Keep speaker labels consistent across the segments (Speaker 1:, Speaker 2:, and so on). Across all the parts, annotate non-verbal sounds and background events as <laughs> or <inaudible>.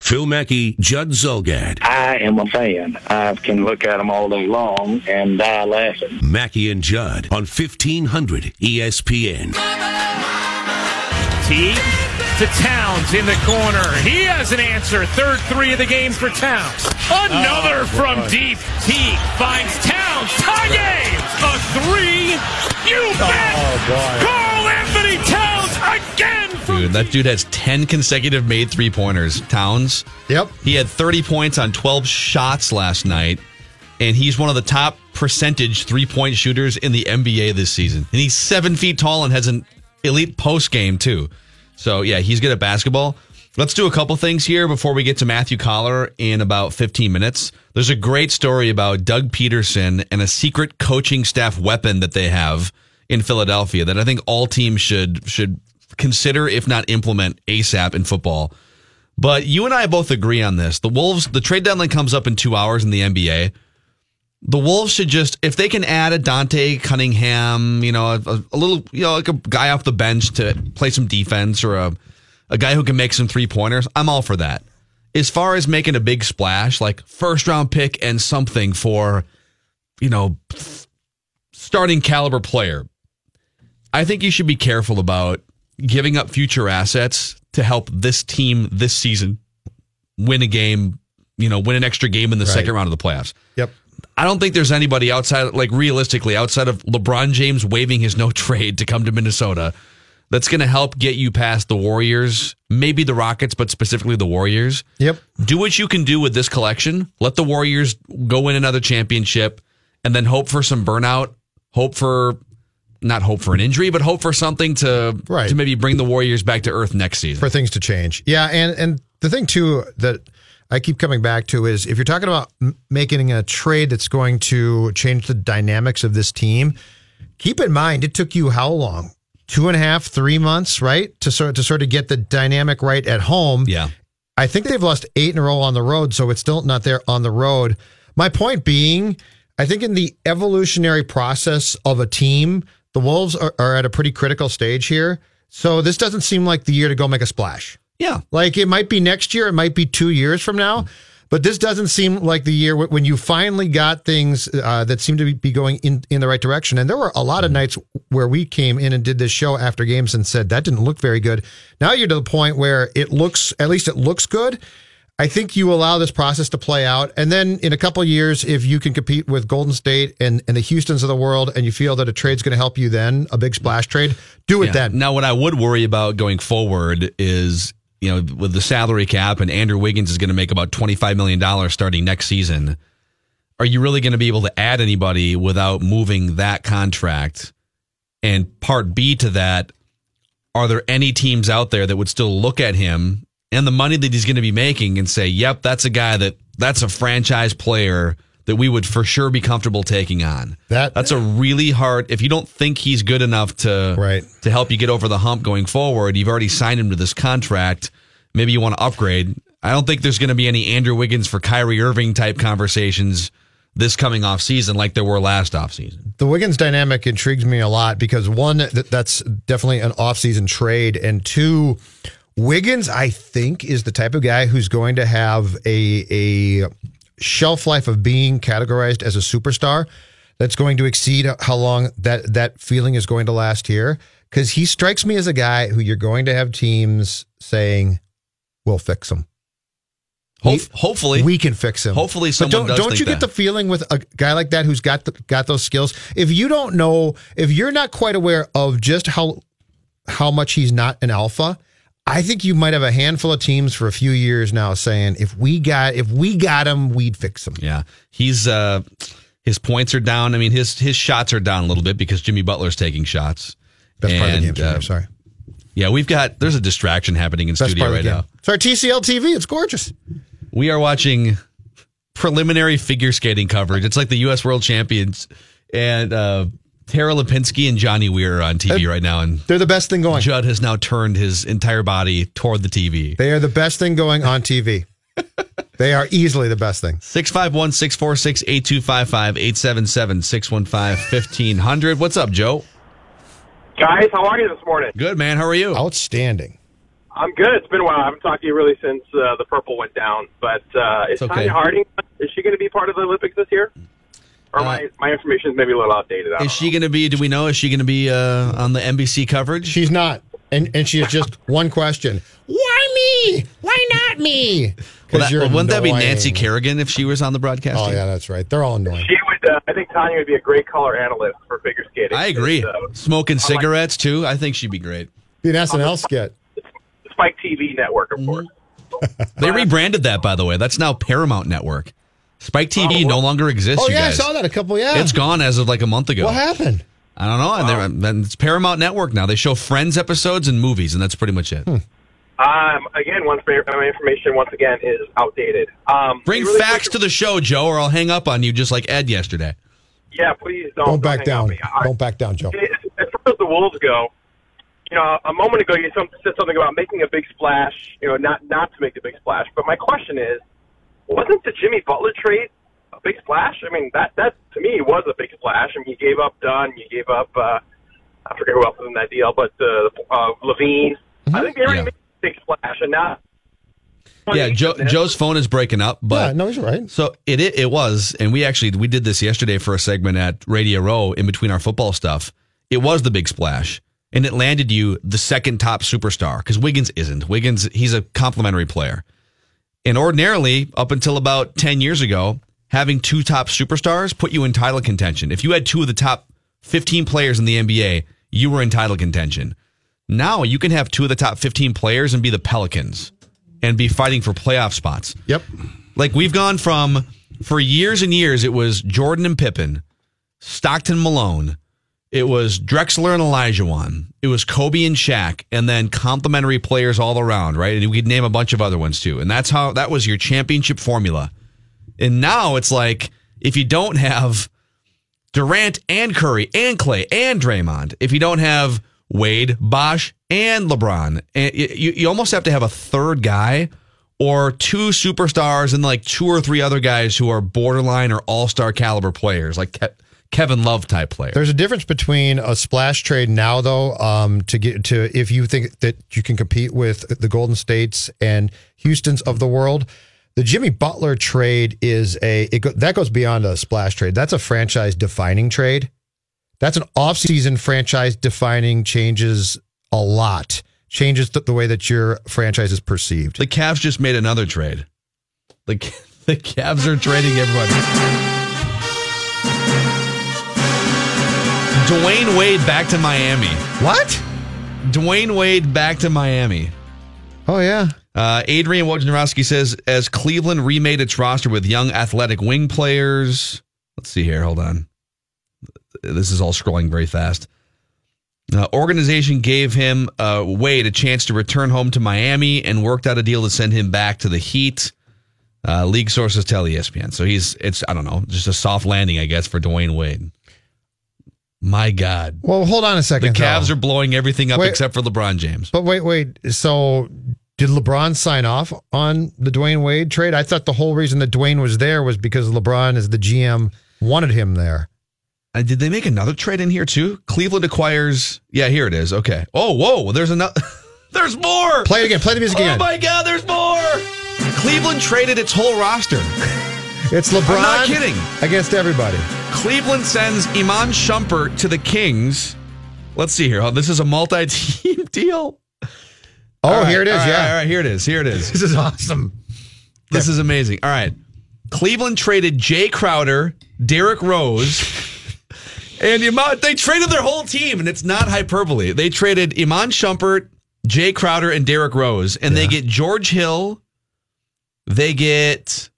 Speaker 1: Phil Mackey, Judd Zulgad.
Speaker 2: I am a fan. I can look at them all day long and die laughing.
Speaker 1: Mackey and Judd on 1500 ESPN.
Speaker 3: Teague to Towns in the corner. He has an answer. Third three of the game for Towns. Another
Speaker 4: Oh,
Speaker 3: from deep. Teague finds Towns. Tie game. A three. You oh, bet.
Speaker 4: Oh,
Speaker 3: Carl Anthony Towns again.
Speaker 5: Dude, that dude has 10 consecutive made three pointers. Towns.
Speaker 4: Yep.
Speaker 5: He had 30 points on 12 shots last night, and he's one of the top percentage three point shooters in the NBA this season. And he's seven feet tall and has an elite post game, too. So, yeah, he's good at basketball. Let's do a couple things here before we get to Matthew Coller in about 15 minutes. There's a great story about Doug Pederson and a secret coaching staff weapon that they have in Philadelphia that I think all teams should should consider if not implement ASAP in football. But you and I both agree on this. The Wolves, the trade deadline comes up in two hours in the NBA. The Wolves should just, if they can add a Dante Cunningham, you know, a, a little, you know, like a guy off the bench to play some defense or a, a guy who can make some three pointers, I'm all for that. As far as making a big splash, like first round pick and something for, you know, starting caliber player, I think you should be careful about giving up future assets to help this team this season win a game, you know, win an extra game in the
Speaker 4: Right.
Speaker 5: second round of the playoffs.
Speaker 4: Yep.
Speaker 5: I don't think there's anybody outside, like realistically, outside of LeBron James waiving his no <laughs> trade to come to Minnesota, that's going to help get you past the Warriors, maybe the Rockets, but specifically the Warriors.
Speaker 4: Yep.
Speaker 5: Do what you can do with this collection. Let the Warriors go win another championship, and then hope for some burnout. Hope for not hope for an injury, but hope for something to
Speaker 4: Right.
Speaker 5: to maybe bring the Warriors back to earth next season.
Speaker 4: for things to change. Yeah, and and the thing too that I keep coming back to is if you're talking about m- making a trade that's going to change the dynamics of this team, keep in mind it took you how long? Two and a half, three months, right? To sort to sort of get the dynamic right at home.
Speaker 5: yeah.
Speaker 4: I think they've lost eight in a row on the road, so it's still not there on the road. My point being, I think in the evolutionary process of a team, the Wolves are, are at a pretty critical stage here. So this doesn't seem like the year to go make a splash.
Speaker 5: Yeah.
Speaker 4: Like it might be next year, it might be two years from now, but this doesn't seem like the year when you finally got things uh, that seem to be- be going in, in the right direction. And there were a lot of nights where we came in and did this show after games and said that didn't look very good. Now you're to the point where it looks, at least it looks good. I think you allow this process to play out. And then in a couple of years, if you can compete with Golden State and, and the Houstons of the world and you feel that a trade's going to help you then, a big splash trade, do it
Speaker 5: Yeah.
Speaker 4: then.
Speaker 5: Now, what I would worry about going forward is, you know, with the salary cap and Andrew Wiggins is going to make about $25 million starting next season. Are you really going to be able to add anybody without moving that contract? And part B to that, are there any teams out there that would still look at him and the money that he's going to be making and say, yep, that's a guy that that's a franchise player that we would for sure be comfortable taking on?
Speaker 4: That-
Speaker 5: that's a really hard if you don't think he's good enough to
Speaker 4: Right.
Speaker 5: to help you get over the hump going forward. You've already signed him to this contract. Maybe you want to upgrade. I don't think there's going to be any Andrew Wiggins for Kyrie Irving type conversations this coming off season like there were last off season.
Speaker 4: The Wiggins dynamic intrigues me a lot because one, that, that's definitely an off season trade, and two, Wiggins, I think, is the type of guy who's going to have a a shelf life of being categorized as a superstar that's going to exceed how long that that feeling is going to last here. Because he strikes me as a guy who you're going to have teams saying, "We'll fix him." We-
Speaker 5: hopefully,
Speaker 4: we can fix him.
Speaker 5: Hopefully
Speaker 4: but don't don't you get
Speaker 5: that.
Speaker 4: the feeling with a guy like that who's got the, got those skills? If you don't know, if you're not quite aware of just how how much he's not an alpha, I think you might have a handful of teams for a few years now saying if we got if we got him, we'd fix him.
Speaker 5: Yeah, he's uh, his points are down. I mean, his his shots are down a little bit because Jimmy Butler's taking shots.
Speaker 4: Best part of the game.
Speaker 5: And, uh,
Speaker 4: sorry,
Speaker 5: Yeah, we've got there's a distraction happening in
Speaker 4: best
Speaker 5: studio right
Speaker 4: of the game.
Speaker 5: now.
Speaker 4: Sorry, TCL TV. It's gorgeous.
Speaker 5: We are watching preliminary figure skating coverage. It's like the U.S. World Champions and uh, Tara Lipinski and Johnny Weir are on TV right now, and
Speaker 4: They're the best thing going.
Speaker 5: Judd has now turned his entire body toward the TV.
Speaker 4: They are the best thing going on TV. <laughs> they are easily the best thing.
Speaker 5: 651 646 8255 877 615 1500. What's up, Joe?
Speaker 6: Guys, how are you this morning?
Speaker 5: Good, man. How are you?
Speaker 4: Outstanding.
Speaker 6: I'm good. It's been a while. I haven't talked to you really since uh, the purple went down. But uh, is
Speaker 5: It's okay.
Speaker 6: Tonya Harding is she going to be part of the Olympics this year? Or
Speaker 5: Uh,
Speaker 6: my my information is maybe a little outdated. I
Speaker 5: Is she going to be, do we know, is she going to be uh, on the NBC coverage?
Speaker 4: She's not. And and she has just <laughs> one question. Why me? Why not me? <laughs>
Speaker 5: Well,
Speaker 4: 'Cause
Speaker 5: that-
Speaker 4: you're
Speaker 5: wouldn't that be. Nancy Kerrigan if she was on the broadcast?
Speaker 4: Oh yeah, that's right. They're all annoying.
Speaker 6: She would. Uh, I think Tonya would be a great color analyst for figure skating.
Speaker 5: I agree.
Speaker 6: It's,
Speaker 5: Smoking cigarettes, too. I think she'd be great.
Speaker 4: Be an SNL skit.
Speaker 6: Spike TV network, of course. <laughs>
Speaker 5: They rebranded that, by the way. That's now Paramount Network. Spike TV
Speaker 6: Oh,
Speaker 5: no longer exists,
Speaker 4: Oh
Speaker 5: you
Speaker 4: yeah,
Speaker 5: guys.
Speaker 4: I saw that a couple. Yeah,
Speaker 5: It's gone as of like a month ago.
Speaker 4: What happened?
Speaker 5: I don't know. And then it's Paramount Network now. They show Friends episodes and movies, and that's pretty much it.
Speaker 4: Hmm.
Speaker 6: Um, again, once my my information once again is outdated. Um,
Speaker 5: Bring
Speaker 6: really
Speaker 5: facts
Speaker 6: quick-
Speaker 5: to the show, Joe, or I'll hang up on you just like Ed yesterday.
Speaker 6: Yeah, please don't.
Speaker 4: Don't back
Speaker 6: hang on
Speaker 4: down.
Speaker 6: me. I-
Speaker 4: Don't back down, Joe.
Speaker 6: as far as the Wolves go, you know, a moment ago you said something about making a big splash. You know, not not to make a big splash. But my question is, wasn't the Jimmy Butler trade a big splash? I mean, that that to me was a big splash. I mean, you gave up Dunn, you gave up uh, I forget who else was in that deal, but uh, uh, LaVine. I think they already
Speaker 5: Yeah.
Speaker 6: made a big splash, and now.
Speaker 5: Yeah, Joe, Joe's phone is breaking up, but
Speaker 4: yeah, no, he's right.
Speaker 5: So it, it it was, and we actually we did this yesterday for a segment at Radio Row in between our football stuff. It was the big splash, and it landed you the second top superstar because Wiggins isn't. Wiggins he's a complimentary player, and ordinarily up until about ten years ago, having two top superstars put you in title contention. If you had two of the top fifteen players in the NBA, you were in title contention. Now you can have two of the top fifteen players and be the Pelicans and be fighting for playoff spots.
Speaker 4: Yep.
Speaker 5: Like we've gone from for years and years, it was Jordan and Pippen, Stockton Malone, it was Drexler and Olajuwon, it was Kobe and Shaq, and then complementary players all around, right? And we could name a bunch of other ones too. And that's how that was your championship formula. And now it's like if you don't have Durant and Curry and Klay and Draymond, if you don't have Wade, Bosh, and LeBron, eh, and you, you almost have to have a third guy or two superstars and like two or three other guys who are borderline or all star caliber players, like Ke- Kevin Love type players.
Speaker 4: There's a difference between a splash trade now, though, um, to get to if you think that you can compete with the Golden States and Houston's of the world. The Jimmy Butler trade is a it go, that goes beyond a splash trade. That's a franchise defining trade. That's an offseason franchise defining changes a lot. Changes the, the way that your franchise is perceived.
Speaker 5: the Cavs just made another trade. The, <laughs> the Cavs are trading everybody. Dwyane Wade back to Miami.
Speaker 4: What?
Speaker 5: Dwyane Wade back to Miami.
Speaker 4: Oh yeah.
Speaker 5: Uh, Adrian Wojnarowski says, as Cleveland remade its roster with young athletic wing players. Let's see here. Hold on. This is all scrolling very fast. Uh, organization gave him uh, Wade a chance to return home to Miami and worked out a deal to send him back to the Heat. Uh, league sources tell ESPN. So he's it's I don't know, just a soft landing, I guess, for Dwyane Wade. My God,
Speaker 4: Well, hold on a second. the.
Speaker 5: Cavs
Speaker 4: though.
Speaker 5: are blowing everything up
Speaker 4: Wait.
Speaker 5: except for LeBron James.
Speaker 4: But wait, wait. So did LeBron sign off on the Dwyane Wade trade? I thought the whole reason that Dwyane was there was because LeBron, as the GM, wanted him there.
Speaker 5: Uh, did they make another trade in here too? Cleveland acquires. Yeah, here it is. Okay. Oh, whoa. There's another. <laughs> there's more.
Speaker 4: Play it again. Play the music again.
Speaker 5: oh my God. There's more. Cleveland traded its whole roster.
Speaker 4: It's LeBron.
Speaker 5: I'm not kidding.
Speaker 4: Against everybody.
Speaker 5: Cleveland sends Iman Shumpert to the Kings. Let's see here. Oh, this is a multi-team <laughs> deal.
Speaker 4: Oh,
Speaker 5: right,
Speaker 4: here it is.
Speaker 5: all right,
Speaker 4: yeah.
Speaker 5: All right. Here it is. Here it is.
Speaker 4: This is awesome.
Speaker 5: This is amazing. All right. Cleveland traded Jae Crowder, Derrick Rose, <laughs> and Iman, they traded their whole team, and it's not hyperbole. They traded Iman Shumpert, Jae Crowder, and Derrick Rose, and they get George Hill. They get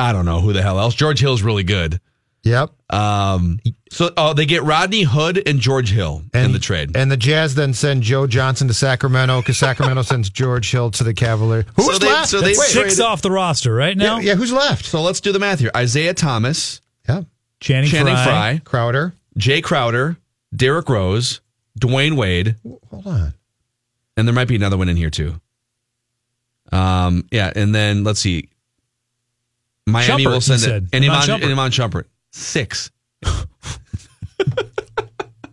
Speaker 5: I don't know who the hell else. George Hill's really good.
Speaker 4: Yep.
Speaker 5: Um, so oh, they get Rodney Hood and George Hill in the trade.
Speaker 4: And the Jazz then send Joe Johnson to Sacramento because <laughs> Sacramento sends George Hill to the Cavaliers. Who's
Speaker 5: So they-
Speaker 4: left?
Speaker 5: so they
Speaker 4: Wait,
Speaker 7: Six off the roster right now.
Speaker 4: yeah, yeah, who's left?
Speaker 5: So let's do the math here. Isaiah Thomas,
Speaker 4: Yeah.
Speaker 7: Channing,
Speaker 5: Channing
Speaker 7: Frye.
Speaker 5: Frye,
Speaker 4: Crowder.
Speaker 5: Jae Crowder, Derrick Rose, Dwyane Wade,
Speaker 4: Hold on.
Speaker 5: and there might be another one in here too. Um, yeah, and then let's see. Miami
Speaker 7: Shumpert,
Speaker 5: will send
Speaker 7: you
Speaker 5: it,
Speaker 7: said.
Speaker 5: and
Speaker 7: Iman
Speaker 5: Iman,
Speaker 7: Shumpert.
Speaker 5: and Iman Shumpert. Six.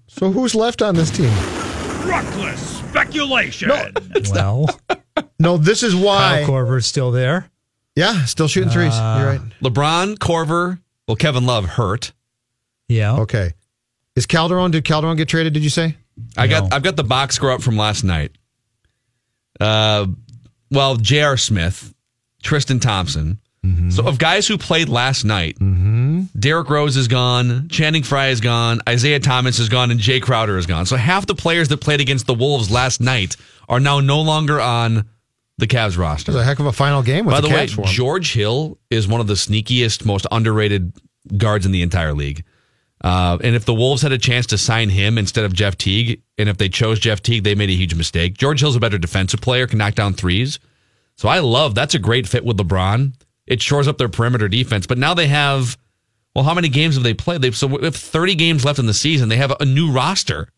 Speaker 4: So who's left on this team?
Speaker 3: Reckless speculation.
Speaker 7: Well, <laughs>
Speaker 4: No, this is why.
Speaker 7: Kyle Korver's still there.
Speaker 4: Yeah, still shooting threes.
Speaker 7: Uh,
Speaker 4: You're right.
Speaker 5: LeBron, Korver, well, Kevin Love hurt.
Speaker 7: Yeah.
Speaker 4: Okay. Is Calderon? Did Calderon get traded? Did you say?
Speaker 5: I got. I've got the box score up from last night. Uh, well, J.R. Smith, Tristan Thompson. So of guys who played last night, Derrick Rose is gone, Channing Frye is gone, Isaiah Thomas is gone, and Jae Crowder is gone. So half the players that played against the Wolves last night are now no longer on the Cavs roster.
Speaker 4: It was a heck of a final game with
Speaker 5: By the, way,
Speaker 4: for him.
Speaker 5: George Hill is one of the sneakiest, most underrated guards in the entire league. Uh, and if the Wolves had a chance to sign him instead of Jeff Teague, and if they chose Jeff Teague, they made a huge mistake. George Hill's a better defensive player, can knock down threes. So I love that's a great fit with LeBron. It shores up their perimeter defense. But now they have, well, how many games have they played? They've so with 30 games left in the season, they have a new roster.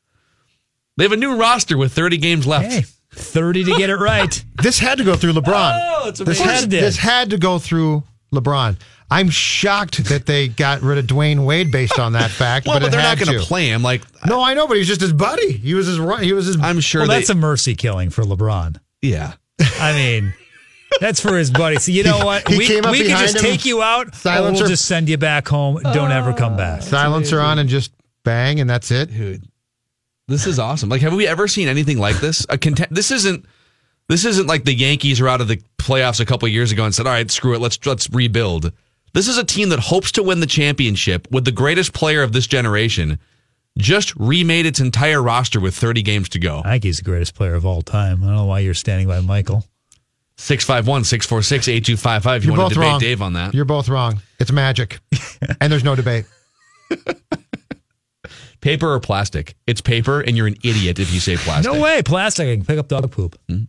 Speaker 5: They have a new roster with 30 games left.
Speaker 7: Hey, 30 to get it right. <laughs>
Speaker 4: This had to go through LeBron.
Speaker 5: Oh, it's
Speaker 4: this
Speaker 5: amazing.
Speaker 4: had
Speaker 7: it did.
Speaker 4: this had to go through LeBron. I'm shocked that they got rid of Dwyane Wade based on that fact.
Speaker 5: Well, but,
Speaker 4: it
Speaker 5: they're not going to play him. Like
Speaker 4: No, I know, but he's just his buddy. He was his. He was his.
Speaker 5: I'm sure
Speaker 7: Well,
Speaker 5: they,
Speaker 7: that's a mercy killing for LeBron.
Speaker 5: yeah.
Speaker 7: I mean, that's for his buddy. So you know what?
Speaker 4: he
Speaker 7: we
Speaker 4: came up
Speaker 7: we can just
Speaker 4: him,
Speaker 7: take you out. Or
Speaker 4: silencer-
Speaker 7: we'll just send you back home. Don't ever come back.
Speaker 4: silencer on and just bang, and that's it.
Speaker 5: dude this is awesome like have we ever seen anything like this a content this isn't this isn't like the yankees are out of the playoffs a couple of years ago and said all right screw it let's let's rebuild this is a team that hopes to win the championship with the greatest player of this generation just remade its entire roster with 30 games to go
Speaker 7: I think he's the greatest player of all time. I don't know why you're standing by Michael.
Speaker 5: 651-646-8255 if you want to debate
Speaker 4: wrong.
Speaker 5: dave on that
Speaker 4: You're both wrong. It's magic, <laughs> and there's no debate.
Speaker 5: paper or plastic it's paper and you're an idiot if you say plastic
Speaker 7: No way. Plastic. I can pick up dog poop. Hmm.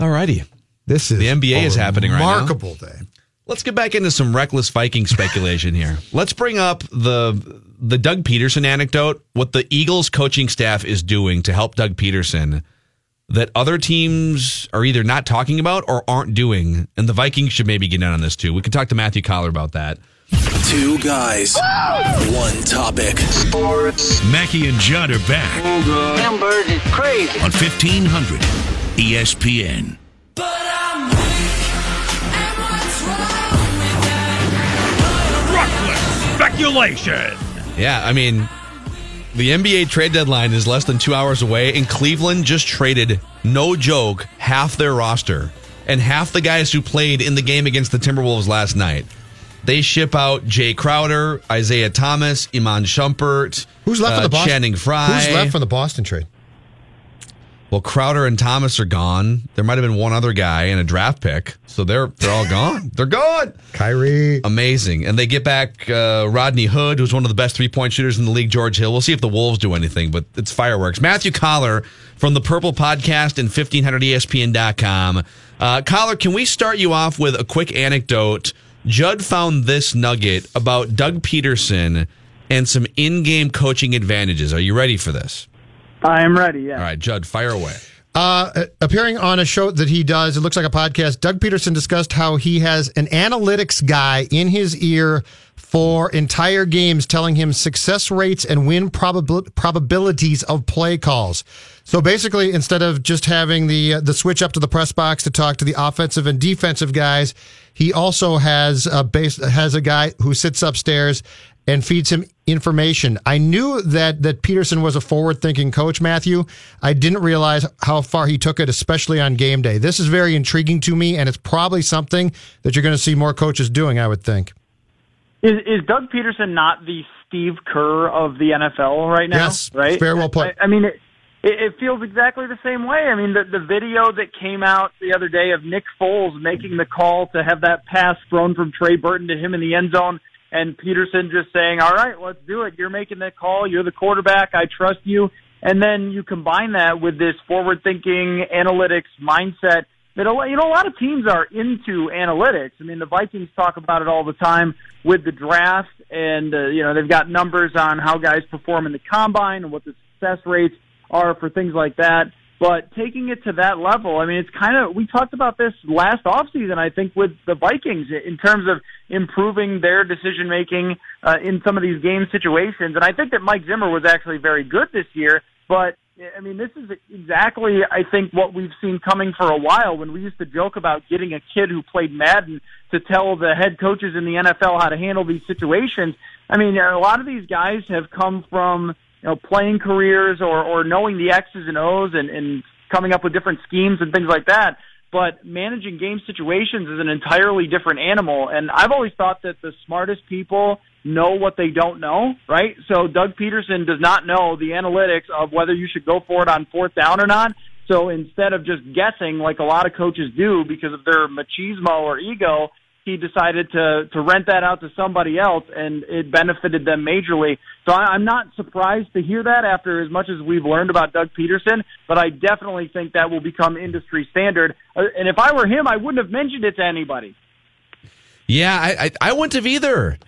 Speaker 5: all righty
Speaker 4: This is
Speaker 5: The NBA
Speaker 4: a
Speaker 5: is happening right now.
Speaker 4: Remarkable day.
Speaker 5: Let's get back into some reckless Viking speculation here. Let's bring up the the Doug Pederson anecdote. What the Eagles coaching staff is doing to help Doug Pederson that other teams are either not talking about or aren't doing, and the Vikings should maybe get in on this too. We could talk to Matthew Coller about that.
Speaker 8: Two guys, one topic.
Speaker 1: Sports. Mackey and Judd are back
Speaker 9: Them birds is crazy.
Speaker 1: on 1500 ESPN.
Speaker 3: Reckless speculation.
Speaker 5: Yeah, I mean, the NBA trade deadline is less than two hours away, and Cleveland just traded, no joke, half their roster and half the guys who played in the game against the Timberwolves last night. They ship out Jae Crowder, Isaiah Thomas, Iman Shumpert,
Speaker 4: Who's left
Speaker 5: uh,
Speaker 4: for the Boston?
Speaker 5: Channing.
Speaker 4: Who's left from the Boston trade?
Speaker 5: Well, Crowder and Thomas are gone. There might have been one other guy and a draft pick, so they're they're all gone. <laughs> They're gone.
Speaker 4: Kyrie.
Speaker 5: Amazing. And they get back uh, Rodney Hood, who's one of the best three point shooters in the league, George Hill. We'll see if the Wolves do anything, but it's fireworks. Matthew Coller from the Purple Podcast and 1500ESPN.com. Uh, Coller, can we start you off with a quick anecdote? Judd found this nugget about Doug Pederson and some in game coaching advantages. Are you ready for this?
Speaker 9: I am ready, yeah.
Speaker 5: All right, Judd, fire away.
Speaker 4: Uh, appearing on a show that he does, it looks like a podcast. Doug Pederson discussed how he has an analytics guy in his ear for entire games, telling him success rates and win probabil- probabilities of play calls. So basically, instead of just having the uh, the switch up to the press box to talk to the offensive and defensive guys, he also has a base has a guy who sits upstairs and feeds him information. I knew that that Pederson was a forward-thinking coach, Matthew. I didn't realize how far he took it, especially on game day. This is very intriguing to me, and it's probably something that you're going to see more coaches doing. I would think.
Speaker 10: Is, is Doug Pederson not the Steve Kerr of the NFL right now?
Speaker 4: Yes,
Speaker 10: right.
Speaker 4: very well put.
Speaker 10: I, I mean, it, it, it feels exactly the same way. I mean, the the video that came out the other day of Nick Foles making the call to have that pass thrown from Trey Burton to him in the end zone, and Pederson just saying, "All right, let's do it. You're making that call. You're the quarterback. I trust you." And then you combine that with this forward-thinking analytics mindset that a you know a lot of teams are into analytics. I mean, the Vikings talk about it all the time with the draft, and uh, you know they've got numbers on how guys perform in the combine and what the success rates are for things like that. But taking it to that level, I mean, it's kind of we talked about this last offseason, I think, with the Vikings in terms of improving their decision making uh, in some of these game situations. And I think that Mike Zimmer was actually very good this year, but I mean, this is exactly, I think, what we've seen coming for a while when we used to joke about getting a kid who played Madden to tell the head coaches in the NFL how to handle these situations. I mean, a lot of these guys have come from, you know, playing careers or, or knowing the X's and O's and, and coming up with different schemes and things like that. But managing game situations is an entirely different animal. And I've always thought that the smartest people know what they don't know, right? So Doug Pederson does not know the analytics of whether you should go for it on fourth down or not. So instead of just guessing like a lot of coaches do because of their machismo or ego, he decided to to rent that out to somebody else, and it benefited them majorly. So I, I'm not surprised to hear that after as much as we've learned about Doug Pederson, but I definitely think that will become industry standard. Uh, And if I were him, I wouldn't have mentioned it to anybody.
Speaker 5: Yeah, I, I, I wouldn't have either.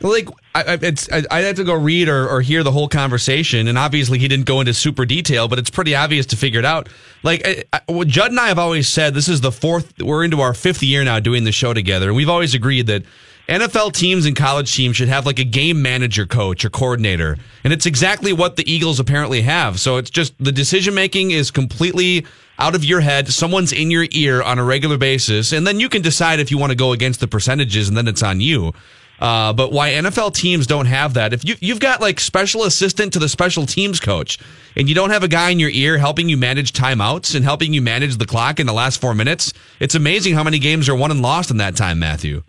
Speaker 5: Like, I, it's, I, I had to go read or, or hear the whole conversation, and obviously he didn't go into super detail, but it's pretty obvious to figure it out. Like, I, I, Judd and I have always said, this is the fourth, we're into our fifth year now doing the show together, and we've always agreed that NFL teams and college teams should have like a game manager coach or coordinator. And it's exactly what the Eagles apparently have. So it's just the decision making is completely out of your head. Someone's in your ear on a regular basis. And then you can decide if you want to go against the percentages and then it's on you. Uh, but why NFL teams don't have that? If you, you've got like special assistant to the special teams coach and you don't have a guy in your ear helping you manage timeouts and helping you manage the clock in the last four minutes, it's amazing how many games are won and lost in that time, Matthew.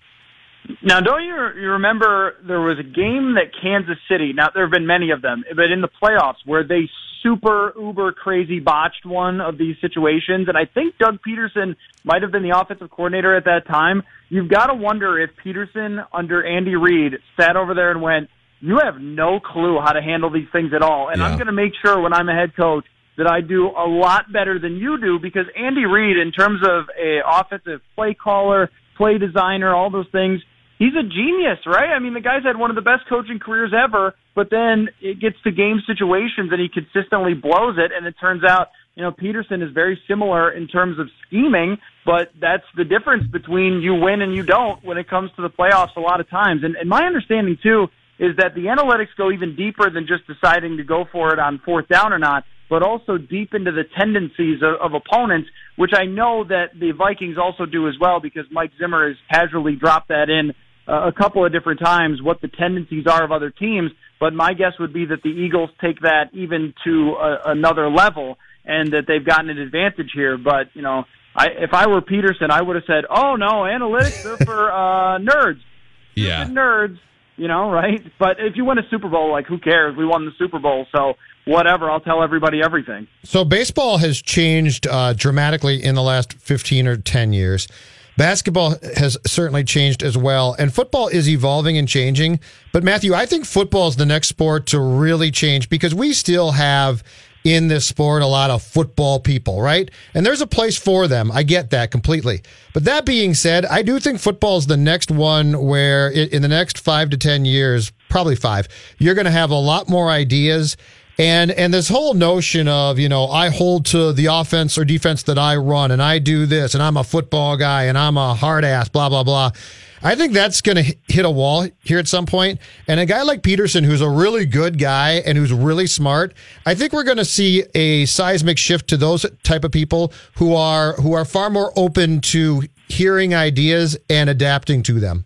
Speaker 10: Now, don't you, you remember there was a game that Kansas City, now there have been many of them, but in the playoffs where they super uber crazy botched one of these situations, and I think Doug Pederson might have been the offensive coordinator at that time. You've got to wonder if Pederson under Andy Reid sat over there and went, you have no clue how to handle these things at all. And I'm going to make sure when I'm a head coach that I do a lot better than you do because Andy Reid, in terms of a offensive play caller, play designer, all those things, he's a genius, right? I mean, the guy's had one of the best coaching careers ever, but then it gets to game situations and he consistently blows it. And it turns out, you know, Pederson is very similar in terms of scheming, but that's the difference between you win and you don't when it comes to the playoffs a lot of times. And, and my understanding too is that the analytics go even deeper than just deciding to go for it on fourth down or not, but also deep into the tendencies of, of opponents, which I know that the Vikings also do as well because Mike Zimmer has casually dropped that in a couple of different times what the tendencies are of other teams. But my guess would be that the Eagles take that even to a, another level and that they've gotten an advantage here. But, you know, I, if I were Pederson, I would have said, oh, no, analytics are for uh, nerds.
Speaker 5: Yeah.
Speaker 10: Nerds, you know, right? But if you win a Super Bowl, like, who cares? We won the Super Bowl, so whatever. I'll tell everybody everything.
Speaker 4: So baseball has changed uh, dramatically in the last 15 or 10 years. Basketball has certainly changed as well, and football is evolving and changing. But Matthew, I think football is the next sport to really change because we still have in this sport a lot of football people, right? And there's a place for them. I get that completely. But that being said, I do think football is the next one where in the next five to 10 years, probably five, you're going to have a lot more ideas and and this whole notion of, you know, I hold to the offense or defense that I run and I do this and I'm a football guy and I'm a hard ass, blah, blah, blah. I think that's going to hit a wall here at some point. And a guy like Pederson, who's a really good guy and who's really smart, I think we're going to see a seismic shift to those type of people who are who are far more open to hearing ideas and adapting to them.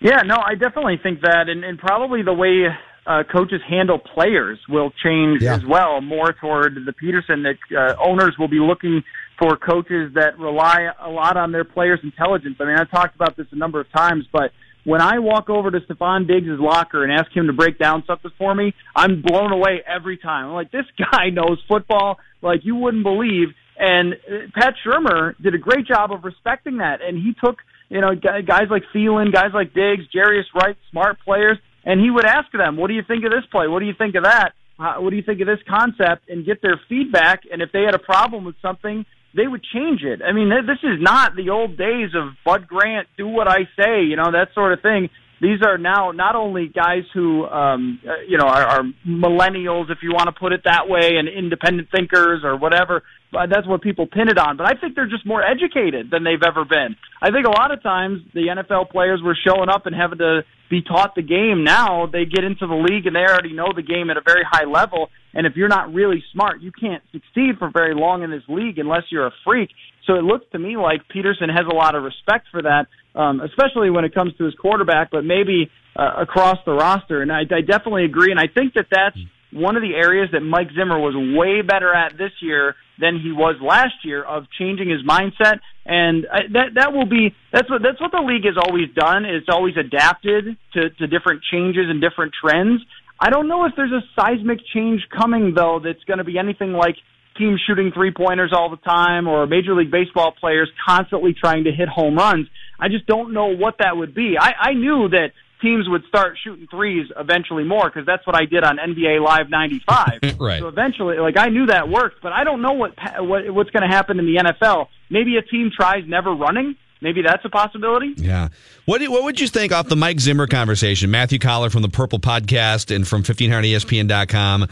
Speaker 10: Yeah, no, I definitely think that, and, and probably the way uh, coaches handle players will change
Speaker 4: Yeah.
Speaker 10: as well, more toward the Pederson that uh, owners will be looking for coaches that rely a lot on their players' intelligence. I mean, I've talked about this a number of times, but when I walk over to Stefon Diggs' locker and ask him to break down something for me, I'm blown away every time. I'm like, this <laughs> guy knows football like you wouldn't believe. And uh, Pat Shurmur did a great job of respecting that, and he took you know guys like Thielen, guys like Diggs, Jarius Wright, smart players, and he would ask them, "What do you think of this play? What do you think of that? What do you think of this concept?" and get their feedback. And if they had a problem with something, they would change it. I mean, th- this is not the old days of Bud Grant, do what I say, you know, that sort of thing. These are now not only guys who, um, uh, you know, are, are millennials, if you want to put it that way, and independent thinkers or whatever. But that's what people pin it on. But I think they're just more educated than they've ever been. I think a lot of times the NFL players were showing up and having to be taught the game. Now they get into the league and they already know the game at a very high level. And if you're not really smart, you can't succeed for very long in this league unless you're a freak. So it looks to me like Pederson has a lot of respect for that, um, especially when it comes to his quarterback, but maybe uh, across the roster. And I, I definitely agree. And I think that that's one of the areas that Mike Zimmer was way better at this year than he was last year of changing his mindset. And I, that that will be that's what that's what the league has always done. It's always adapted to to different changes and different trends. I don't know if there's a seismic change coming though that's going to be anything like teams shooting three pointers all the time or Major League Baseball players constantly trying to hit home runs. I just don't know what that would be. I, I knew that teams would start shooting threes eventually more because that's what I did on NBA Live 95. <laughs>
Speaker 5: Right.
Speaker 10: So eventually, like I knew that worked, but I don't know what, what what's going to happen in the NFL. Maybe a team tries never running. Maybe that's a possibility.
Speaker 5: Yeah. What what would you think off the Mike Zimmer conversation? Matthew Coller from the Purple Podcast and from E 1500ESPN.com.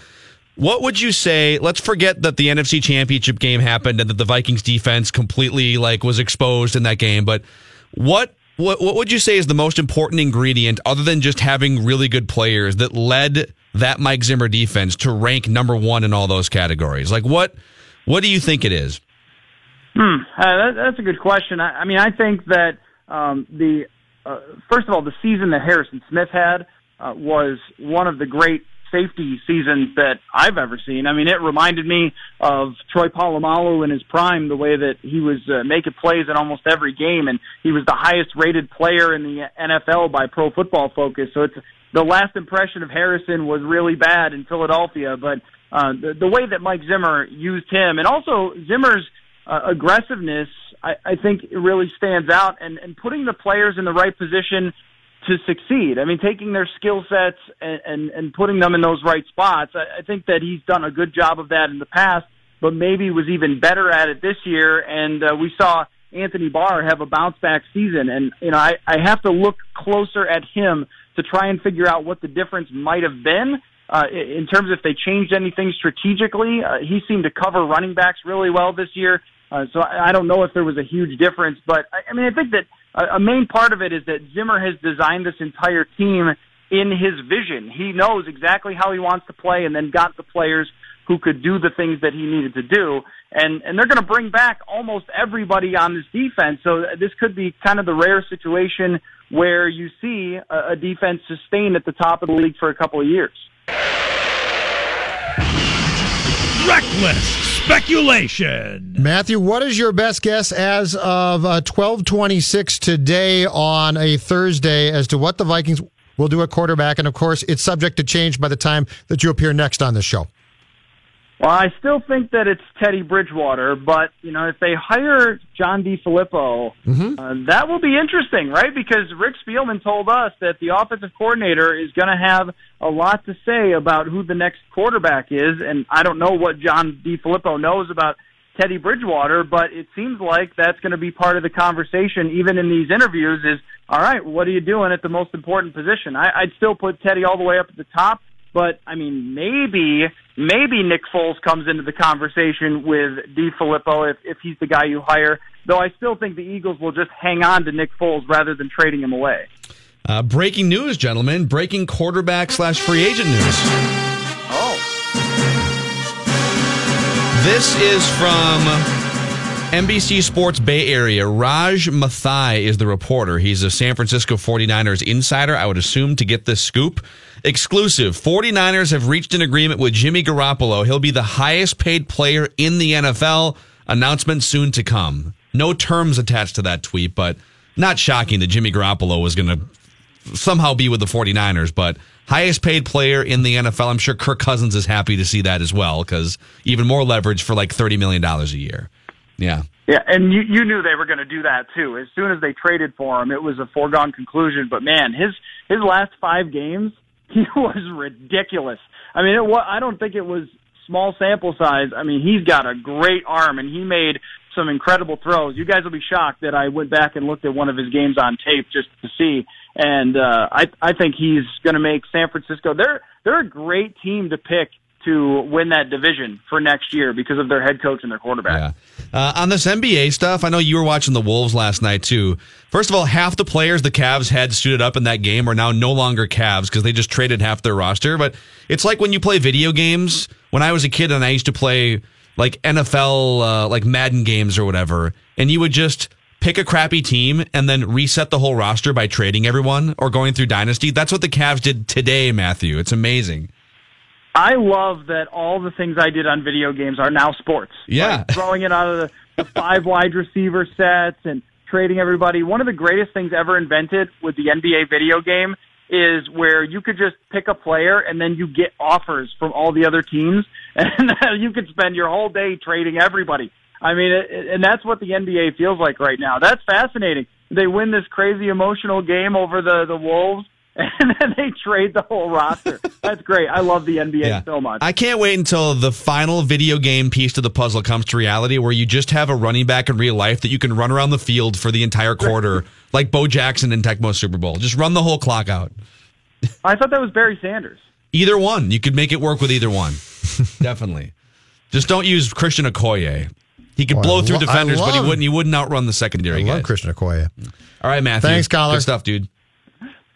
Speaker 5: What would you say? Let's forget that the NFC Championship game happened and that the Vikings defense completely like was exposed in that game. But what what what would you say is the most important ingredient, other than just having really good players, that led that Mike Zimmer defense to rank number one in all those categories? Like what what do you think it is?
Speaker 10: Hmm, uh, that, that's a good question. I, I mean, I think that um, the uh, first of all, the season that Harrison Smith had uh, was one of the great safety season that I've ever seen. I mean, it reminded me of Troy Polamalu in his prime, the way that he was uh, making plays in almost every game, and he was the highest rated player in the NFL by Pro Football Focus. So it's the last impression of Harrison was really bad in Philadelphia, but uh, the, the way that Mike Zimmer used him, and also Zimmer's uh, aggressiveness, I, I think really stands out, and, and putting the players in the right position to succeed. I mean, taking their skill sets and, and, and putting them in those right spots. I, I think that he's done a good job of that in the past, but maybe was even better at it this year. And uh, we saw Anthony Barr have a bounce back season, and you know, I, I have to look closer at him to try and figure out what the difference might have been. Uh, in terms of if they changed anything strategically, uh, he seemed to cover running backs really well this year. Uh, so I, I don't know if there was a huge difference, but I, I mean, I think that a, a main part of it is that Zimmer has designed this entire team in his vision. He knows exactly how he wants to play, and then got the players who could do the things that he needed to do. And and they're going to bring back almost everybody on this defense. So this could be kind of the rare situation where you see a, a defense sustained at the top of the league for a couple of years.
Speaker 3: Reckless speculation.
Speaker 4: Matthew, what is your best guess as of uh, 1226 today on a Thursday as to what the Vikings will do at quarterback? And of course, it's subject to change by the time that you appear next on the show.
Speaker 10: Well, I still think that it's Teddy Bridgewater, but you know, if they hire John DeFilippo, uh, that will be interesting, right? Because Rick Spielman told us that the offensive coordinator is going to have a lot to say about who the next quarterback is, and I don't know what John DeFilippo knows about Teddy Bridgewater, but it seems like that's going to be part of the conversation, even in these interviews. Is all right. What are you doing at the most important position? I, I'd still put Teddy all the way up at the top. But I mean, maybe maybe Nick Foles comes into the conversation with DeFilippo if if he's the guy you hire. Though I still think the Eagles will just hang on to Nick Foles rather than trading him away.
Speaker 5: Uh, breaking news, gentlemen. Breaking quarterback slash free agent news.
Speaker 10: Oh,
Speaker 5: This is from NBC Sports Bay Area, Raj Mathai is the reporter. He's a San Francisco 49ers insider, I would assume, to get this scoop. Exclusive 49ers have reached an agreement with Jimmy Garoppolo. He'll be the highest paid player in the NFL. Announcement soon to come. No terms attached to that tweet, but not shocking that Jimmy Garoppolo was going to somehow be with the 49ers, but highest paid player in the NFL. I'm sure Kirk Cousins is happy to see that as well because even more leverage for like $30 million a year. Yeah.
Speaker 10: Yeah, and you you knew they were going to do that too. As soon as they traded for him, it was a foregone conclusion. But man, his his last five games, <laughs> he was ridiculous. I mean, it was, I don't think it was small sample size. I mean, he's got a great arm, and he made some incredible throws. You guys will be shocked that I went back and looked at one of his games on tape just to see. And uh, I I think he's going to make San Francisco. They're they're a great team to pick to win that division for next year because of their head coach and their quarterback.
Speaker 5: Yeah. Uh, on this NBA stuff, I know you were watching the Wolves last night too. First of all, half the players the Cavs had suited up in that game are now no longer Cavs because they just traded half their roster. But it's like when you play video games. When I was a kid and I used to play like NFL, uh, like Madden games or whatever, and you would just pick a crappy team and then reset the whole roster by trading everyone or going through dynasty. That's what the Cavs did today, Matthew. It's amazing.
Speaker 10: I love that all the things I did on video games are now sports.
Speaker 5: Yeah.
Speaker 10: Like throwing it out of the, the five wide receiver sets and trading everybody. One of the greatest things ever invented with the NBA video game is where you could just pick a player and then you get offers from all the other teams <laughs> and you could spend your whole day trading everybody. I mean, and that's what the NBA feels like right now. That's fascinating. They win this crazy emotional game over the the Wolves <laughs> and then they trade the whole roster. That's great. I love the NBA
Speaker 5: Yeah.
Speaker 10: so much.
Speaker 5: I can't wait until the final video game piece to the puzzle comes to reality where you just have a running back in real life that you can run around the field for the entire quarter, <laughs> like Bo Jackson in Tecmo Super Bowl. Just run the whole clock out.
Speaker 10: I thought that was Barry Sanders.
Speaker 5: Either one. You could make it work with either one. <laughs> Definitely. Just don't use Christian Okoye. He could
Speaker 4: Oh,
Speaker 5: blow through
Speaker 4: lo- I
Speaker 5: defenders, but he
Speaker 4: love-
Speaker 5: wouldn't he wouldn't outrun the secondary
Speaker 4: I love
Speaker 5: guys.
Speaker 4: Christian Okoye.
Speaker 5: All right, Matthew.
Speaker 4: Thanks, Coller.
Speaker 5: Good stuff, dude.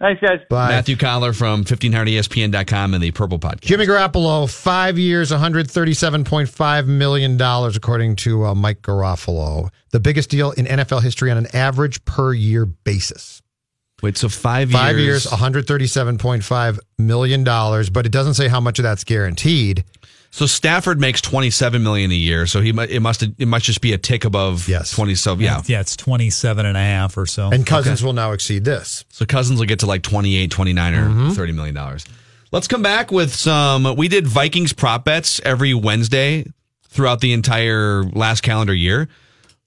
Speaker 10: Thanks, guys.
Speaker 4: Bye.
Speaker 5: Matthew Coller from 1500ESPN.com and the Purple Podcast.
Speaker 4: Jimmy Garoppolo, five years, $137.5 million, according to uh, Mike Garafolo. The biggest deal in NFL history on an average per year basis.
Speaker 5: Wait, so five,
Speaker 4: Five
Speaker 5: years.
Speaker 4: years, $137.5 million, but it doesn't say how much of that's guaranteed.
Speaker 5: So Stafford makes twenty seven million a year. So he it must it must just be a tick above
Speaker 4: Yes.
Speaker 5: twenty seven. Yeah.
Speaker 7: Yeah, it's 27 and a half or so.
Speaker 4: And Cousins will now exceed this.
Speaker 5: So Cousins will get to like 28, 29 or
Speaker 4: Mm-hmm.
Speaker 5: 30 million dollars. Let's come back with some we did Vikings prop bets every Wednesday throughout the entire last calendar year.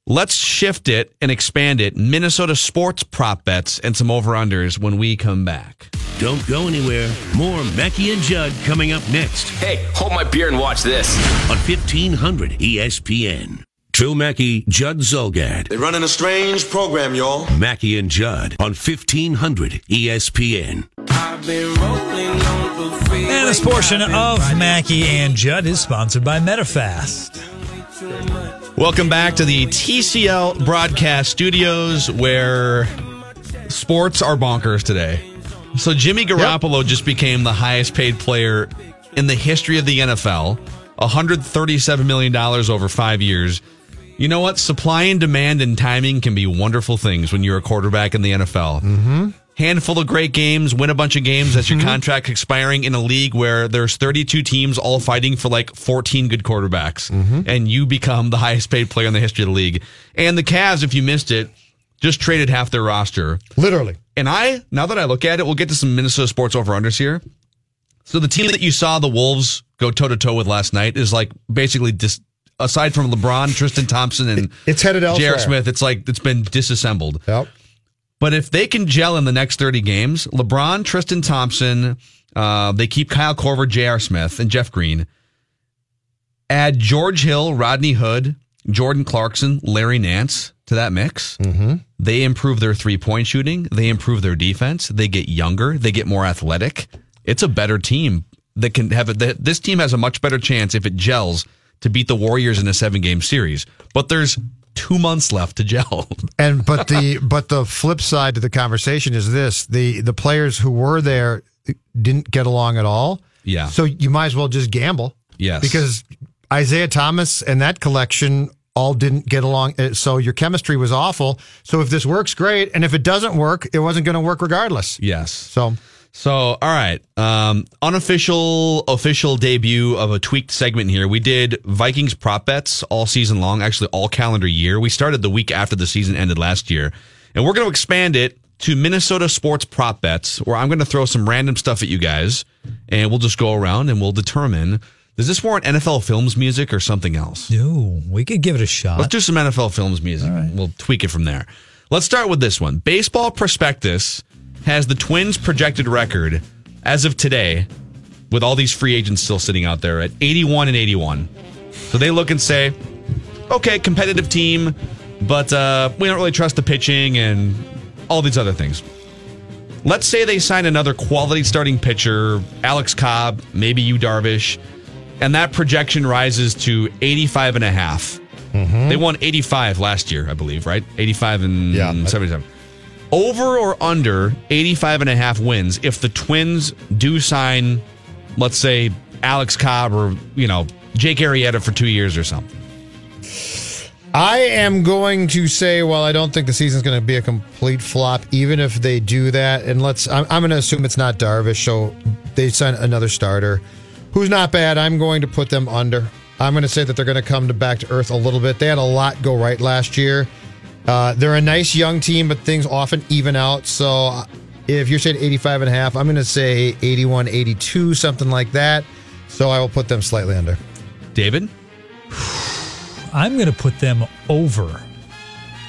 Speaker 5: Let's shift it and expand it. Minnesota sports prop bets and some over unders when we come back.
Speaker 1: Don't go anywhere. More Mackey and Judd coming up next
Speaker 11: Hey, hold my beer and watch this.
Speaker 1: on E 1500 ESPN. True Mackey, Judd Zulgad.
Speaker 12: They're running a strange program, y'all.
Speaker 1: Mackey and Judd on E 1500 ESPN.
Speaker 7: And this portion of Mackey and Judd is sponsored by MetaFast.
Speaker 5: Welcome back to the TCL broadcast studios where sports are bonkers today. So Jimmy Garoppolo just became the highest paid player in the history of the NFL, $137 million over five years. You know what? Supply and demand and timing can be wonderful things when you're a quarterback in the NFL. Mm-hmm. Handful of great games, win a bunch of games as your mm-hmm. contract expiring in a league where there's 32 teams all fighting for like 14 good quarterbacks, mm-hmm. and you become the highest paid player in the history of the league. And the Cavs, if you missed it, just traded half their roster.
Speaker 4: Literally.
Speaker 5: And I, now that I look at it, we'll get to some Minnesota sports over unders here. So the team that you saw the Wolves go toe to toe with last night is like basically dis- aside from LeBron, Tristan Thompson, and
Speaker 4: It's headed elsewhere.
Speaker 5: J.R. Smith, it's like it's been disassembled.
Speaker 4: Yep.
Speaker 5: But if they can gel in the next 30 games, LeBron, Tristan Thompson, uh, they keep Kyle Korver, J.R. Smith, and Jeff Green. Add George Hill, Rodney Hood, Jordan Clarkson, Larry Nance to that mix.
Speaker 4: Mm-hmm.
Speaker 5: They improve their three point shooting. They improve their defense. They get younger. They get more athletic. It's a better team that can have it. This team has a much better chance if it gels to beat the Warriors in a seven game series. But there's two months left to gel. <laughs>
Speaker 4: And but the but the flip side to the conversation is this: the the players who were there didn't get along at all.
Speaker 5: Yeah.
Speaker 4: So you might as well just gamble.
Speaker 5: Yes.
Speaker 4: Because Isaiah Thomas and that collection all didn't get along. Uh, So your chemistry was awful. So if this works, great. And if it doesn't work, it wasn't going to work regardless.
Speaker 5: Yes.
Speaker 4: So
Speaker 5: So, all right. Um, unofficial, official debut of a tweaked segment here. We did Vikings prop bets all season long, actually all calendar year. We started the week after the season ended last year. And we're going to expand it to Minnesota sports prop bets, where I'm going to throw some random stuff at you guys, and we'll just go around and we'll determine does this warrant NFL films music or something else?
Speaker 7: No, we could give it a shot.
Speaker 5: Let's do some NFL films music. We'll tweak it from there. Let's start with this one. Baseball Prospectus has the Twins' projected record as of today, with all these free agents still sitting out there at 81 and 81. So they look and say, okay, competitive team, but uh, we don't really trust the pitching and all these other things. Let's say they sign another quality starting pitcher, Alex Cobb, maybe Yu Darvish, and that projection rises to 85 and a half. They won 85 last year, I believe, right? 85 and 77. Over or under 85 and a half wins if the Twins do sign, let's say, Alex Cobb or, you know, Jake Arrieta for two years or something.
Speaker 4: I am going to say, well, I don't think the season's going to be a complete flop, even if they do that. And let's, I'm, I'm going to assume it's not Darvish, so they sign another starter who's not bad. I'm going to put them under. I'm going to say that they're going to come to back to earth a little bit. They had a lot go right last year. Uh, they're a nice young team, but things often even out. So uh, if you're saying 85 and a half, I'm going to say 81, 82, something like that. So I will put them slightly under.
Speaker 5: David?
Speaker 7: I'm going to put them over.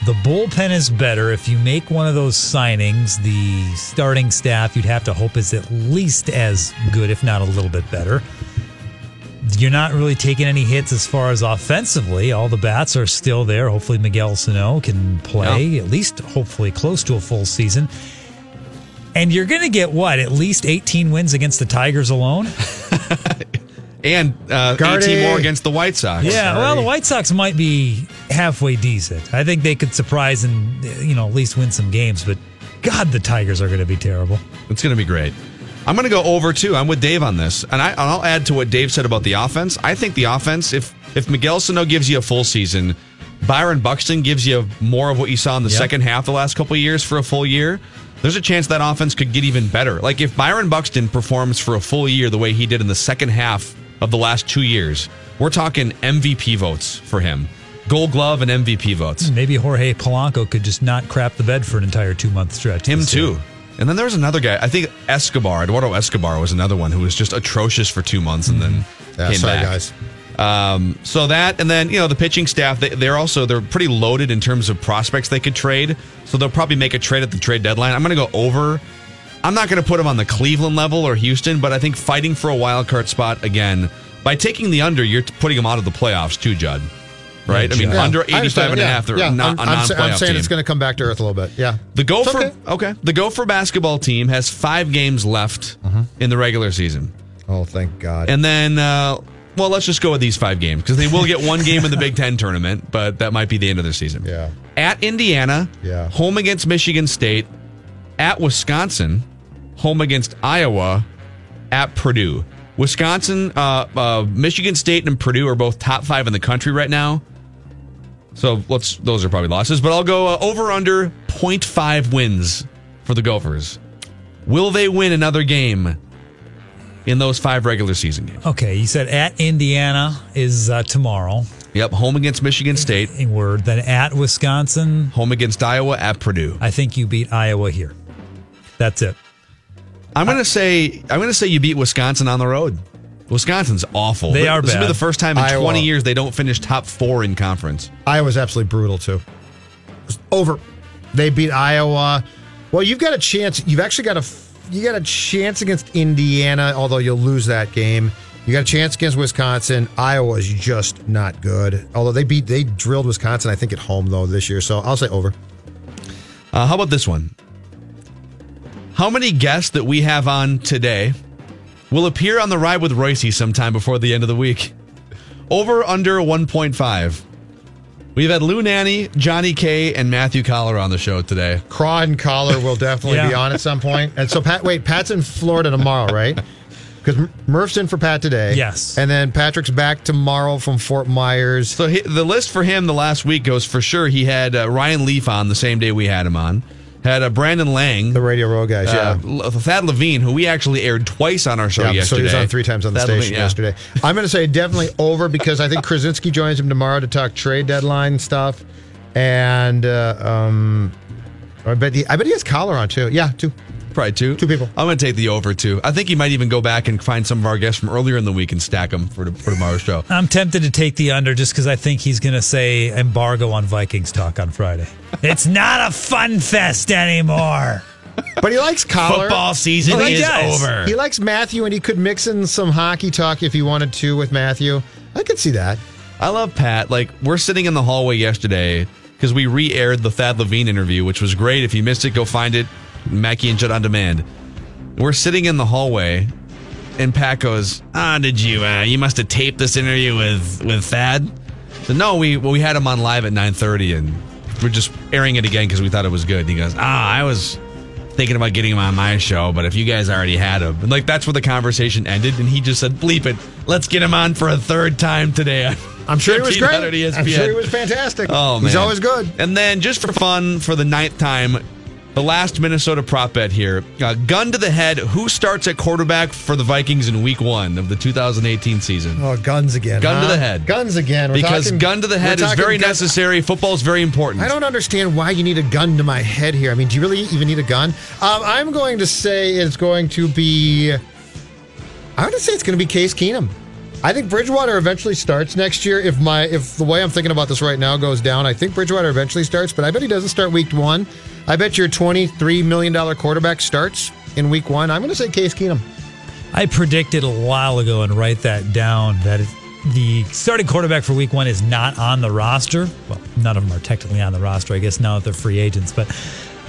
Speaker 7: The bullpen is better. If you make one of those signings, the starting staff you'd have to hope is at least as good, if not a little bit better. You're not really taking any hits as far as offensively. All the bats are still there. Hopefully, Miguel Sano can play at least, hopefully, close to a full season. And you're going to get what? At least 18 wins against the Tigers alone? <laughs>
Speaker 5: And uh,
Speaker 4: Gardy.
Speaker 5: 18 more against the White Sox.
Speaker 7: Yeah, well, the White Sox might be halfway decent. I think they could surprise and you know at least win some games. But God, the Tigers are going to be terrible.
Speaker 5: It's going to be great. I'm going to go over too. I'm with Dave on this, and I, I'll add to what Dave said about the offense. I think the offense, if if Miguel Sano gives you a full season, Byron Buxton gives you more of what you saw in the
Speaker 7: Yep.
Speaker 5: second half the last couple of years for a full year. There's a chance that offense could get even better. Like if Byron Buxton performs for a full year the way he did in the second half of the last two years, we're talking MVP votes for him, Gold Glove and MVP votes.
Speaker 7: Maybe Jorge Polanco could just not crap the bed for an entire two month stretch.
Speaker 5: Him
Speaker 7: too. year.
Speaker 5: And then there was another guy. I think Escobar, Eduardo Escobar, was another one who was just atrocious for two months and then
Speaker 4: Yeah,
Speaker 5: came
Speaker 4: sorry,
Speaker 5: back.
Speaker 4: guys.
Speaker 5: Um, so that, and then you know the pitching staff, they, they're also they're pretty loaded in terms of prospects they could trade. So they'll probably make a trade at the trade deadline. I'm going to go over. I'm not going to put them on the Cleveland level or Houston, but I think fighting for a wild card spot again by taking the under, you're putting them out of the playoffs too, Judd. Right? I mean,
Speaker 4: Yeah,
Speaker 5: under
Speaker 4: I
Speaker 5: 85
Speaker 4: understand.
Speaker 5: and a half, they're
Speaker 4: yeah.
Speaker 5: not
Speaker 4: I'm,
Speaker 5: a non-playoff
Speaker 4: I'm saying
Speaker 5: team.
Speaker 4: it's going to come back to earth a little bit. Yeah.
Speaker 5: The Gopher,
Speaker 4: okay.
Speaker 5: okay. The Gopher basketball team has five games left in the regular season,
Speaker 4: Oh, thank God.
Speaker 5: and then, uh, well, let's just go with these five games because they will get one game in the Big Ten tournament, but that might be the end of their season.
Speaker 4: Yeah.
Speaker 5: At Indiana,
Speaker 4: Yeah.
Speaker 5: home against Michigan State, at Wisconsin, home against Iowa, at Purdue. Wisconsin, uh, uh, Michigan State, and Purdue are both top five in the country right now. So let's those are probably losses, but I'll go uh, over under 0.5 wins for the Gophers. Will they win another game in those five regular season games?
Speaker 7: Okay, you said at Indiana is uh, tomorrow.
Speaker 5: Yep, home against Michigan State,
Speaker 7: In word, then at Wisconsin.
Speaker 5: home against Iowa, at Purdue.
Speaker 7: I think you beat Iowa here. That's it.
Speaker 5: I'm gonna say I'm gonna say you beat Wisconsin on the road. Wisconsin's awful.
Speaker 7: They are
Speaker 5: This will be the first time in
Speaker 4: Iowa.
Speaker 5: 20 years they don't finish top four in conference.
Speaker 4: Iowa's absolutely brutal too. It's over. They beat Iowa. Well, you've got a chance. You've actually got a you got a chance against Indiana, although you'll lose that game. You got a chance against Wisconsin. Iowa's just not good. Although they beat they drilled Wisconsin, I think at home though this year. So I'll say over.
Speaker 5: Uh, how about this one? How many guests that we have on today will appear on the ride with Reusse sometime before the end of the week? Over under 1.5. We've had Lou Nanne, Johnny K, and Matthew Coller on the show today.
Speaker 4: Craw and Coller will definitely be on at some point. And so Pat, wait, Pat's in Florida tomorrow, right? <laughs> Because Murph's in for Pat today.
Speaker 7: Yes.
Speaker 4: And then Patrick's back tomorrow from Fort Myers.
Speaker 5: So he, the list for him the last week goes for sure. He had uh, Ryan Leaf on the same day we had him on. Had uh, Brandon Lang,
Speaker 4: the Radio Row guys,
Speaker 5: uh,
Speaker 4: yeah.
Speaker 5: Thad Levine, who we actually aired twice on our show
Speaker 4: Yeah,
Speaker 5: yesterday.
Speaker 4: so he was on three times on the
Speaker 5: Thad
Speaker 4: station
Speaker 5: Levine, yeah.
Speaker 4: yesterday. I'm going to say definitely <laughs> over because I think Krasinski joins him tomorrow to talk trade deadline stuff, and uh, um, I bet he, I bet he has Coller on too. Yeah, two.
Speaker 5: Probably two.
Speaker 4: Two people.
Speaker 5: I'm going to take the over two. I think he might even go back and find some of our guests from earlier in the week and stack them for, for tomorrow's show.
Speaker 7: I'm tempted to take the under just because I think he's going to say embargo on Vikings talk on Friday. it's not a fun fest anymore.
Speaker 4: But he likes Coller.
Speaker 5: Football season
Speaker 7: Oh,
Speaker 5: is
Speaker 7: does.
Speaker 5: over.
Speaker 4: He likes Matthew, and he could mix in some hockey talk if he wanted to with Matthew. I could see that.
Speaker 5: I love Pat. Like we're sitting in the hallway yesterday because we re-aired the Thad Levine interview, which was great. If you missed it, go find it. Mackey and Judd on demand. We're sitting in the hallway, and Pat goes, "Ah, did you? Uh, you must have taped this interview with with Thad." So no, we well, we had him on live at nine thirty, and we're just airing it again because we thought it was good. And he goes, "Ah, I was." Thinking about getting him on my show, but if you guys already had him, and like that's where the conversation ended, and he just said, "Bleep it, let's get him on for a third time today." <laughs>
Speaker 4: I'm sure he was great.
Speaker 5: 1500
Speaker 4: I'm sure he was fantastic.
Speaker 5: Oh, man.
Speaker 4: He's always good.
Speaker 5: And then just for fun, for the ninth time, the last Minnesota prop bet here. Uh, gun to the head. Who starts at quarterback for the Vikings in week one of the 2018 season?
Speaker 4: Oh, guns again.
Speaker 5: Gun to the head.
Speaker 4: Guns again. We're
Speaker 5: because
Speaker 4: talking-
Speaker 5: gun to the head is very
Speaker 4: gun-
Speaker 5: necessary. Football is very important.
Speaker 4: I don't understand why you need a gun to my head here. I mean, do you really even need a gun? Um, I'm going to say it's going to be. I would say it's going to be Case Keenum. I think Bridgewater eventually starts next year. If my if the way I'm thinking about this right now goes down, I think Bridgewater eventually starts, but I bet he doesn't start week one. I bet your 23 million dollar quarterback starts in week one. I'm going to say Case Keenum.
Speaker 7: I predicted a while ago and write that down that the starting quarterback for week one is not on the roster. Well, none of them are technically on the roster, I guess, now that they're free agents. But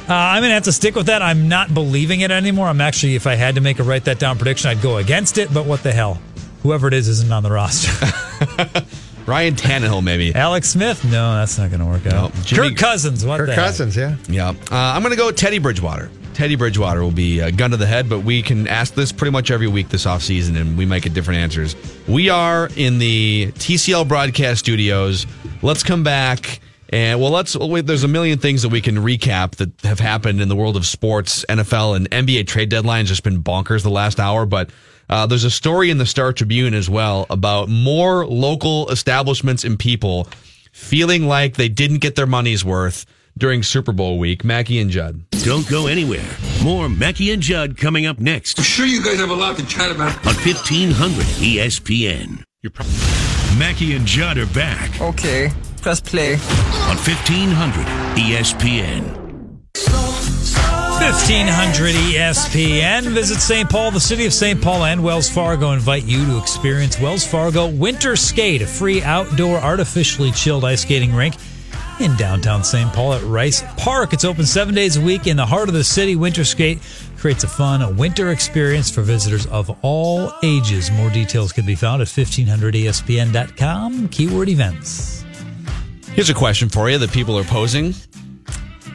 Speaker 7: uh, I'm going to have to stick with that. I'm not believing it anymore. I'm actually, if I had to make a write that down prediction, I'd go against it. But what the hell? Whoever it is isn't on the roster. <laughs>
Speaker 5: Ryan Tannehill, maybe. <laughs>
Speaker 7: Alex Smith? No, that's not going to work out.
Speaker 5: Jimmy-
Speaker 7: Kirk Cousins? What
Speaker 4: Kirk
Speaker 7: the heck?
Speaker 4: Cousins, yeah.
Speaker 5: Yeah. Uh, I'm going to go Teddy Bridgewater. Teddy Bridgewater will be a gun to the head, but we can ask this pretty much every week this offseason, and we might get different answers. We are in the TCL broadcast studios. Let's come back. And well, let's. Wait, there's a million things that we can recap that have happened in the world of sports. NFL and NBA trade deadlines just been bonkers the last hour, but uh, there's a story in the Star Tribune as well about more local establishments and people feeling like they didn't get their money's worth during Super Bowl week. Mackey and Judd.
Speaker 1: Don't go anywhere. More Mackey and Judd coming up next
Speaker 12: I'm sure you guys have a lot to chat about.
Speaker 1: on E 1500 ESPN. Mackey and Judd are back
Speaker 9: Okay, press play.
Speaker 1: on E 1500 ESPN.
Speaker 7: 1500 ESPN. Visit St. Paul. The city of St. Paul and Wells Fargo invite you to experience Wells Fargo Winter Skate, a free outdoor artificially chilled ice skating rink in downtown St. Paul at Rice Park. It's open seven days a week in the heart of the city. Winter Skate creates a fun winter experience for visitors of all ages. More details can be found at 1500ESPN.com. Keyword events.
Speaker 5: Here's a question for you that people are posing.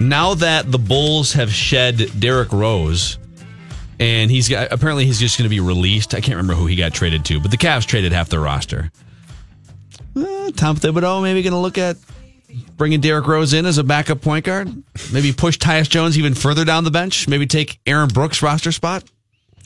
Speaker 5: Now that the Bulls have shed Derrick Rose, and he's got apparently he's just going to be released. I can't remember who he got traded to, but the Cavs traded half their roster. Uh, Tom Thibodeau maybe going to look at bringing Derrick Rose in as a backup point guard. Maybe push Tyus Jones even further down the bench. Maybe take Aaron Brooks' roster spot.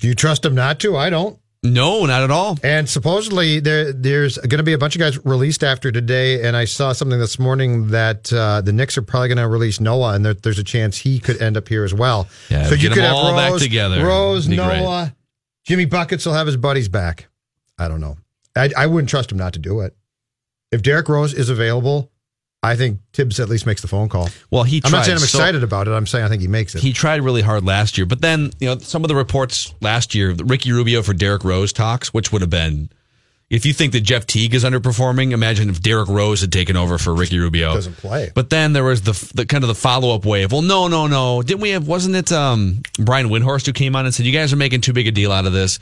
Speaker 4: Do you trust him not to? I don't.
Speaker 5: No, not at all.
Speaker 4: And supposedly there there's going to be a bunch of guys released after today. And I saw something this morning that uh, the Knicks are probably going to release Noah, and there, there's a chance he could end up here as well.
Speaker 5: Yeah,
Speaker 4: so you could
Speaker 5: them
Speaker 4: have
Speaker 5: all back
Speaker 4: Rose,
Speaker 5: together.
Speaker 4: Rose,
Speaker 5: Be great.
Speaker 4: Noah, Jimmy buckets will have his buddies back. I don't know. I, I wouldn't trust him not to do it. If Derrick Rose is available, I think Thibs at least makes the phone call.
Speaker 5: Well, he
Speaker 4: I'm not saying I'm
Speaker 5: so-
Speaker 4: excited about it. I'm saying I think he makes it.
Speaker 5: He tried really hard last year, but then you know some of the reports last year, Ricky Rubio for Derrick Rose talks, which would have been. If you think that Jeff Teague is underperforming, imagine if Derrick Rose had taken over for Ricky Rubio.
Speaker 4: Doesn't play.
Speaker 5: But then there was the, the kind of the follow up wave. Well, no, no, no. Didn't we have? Wasn't it um, Brian Windhorst who came on and said you guys are making too big a deal out of this?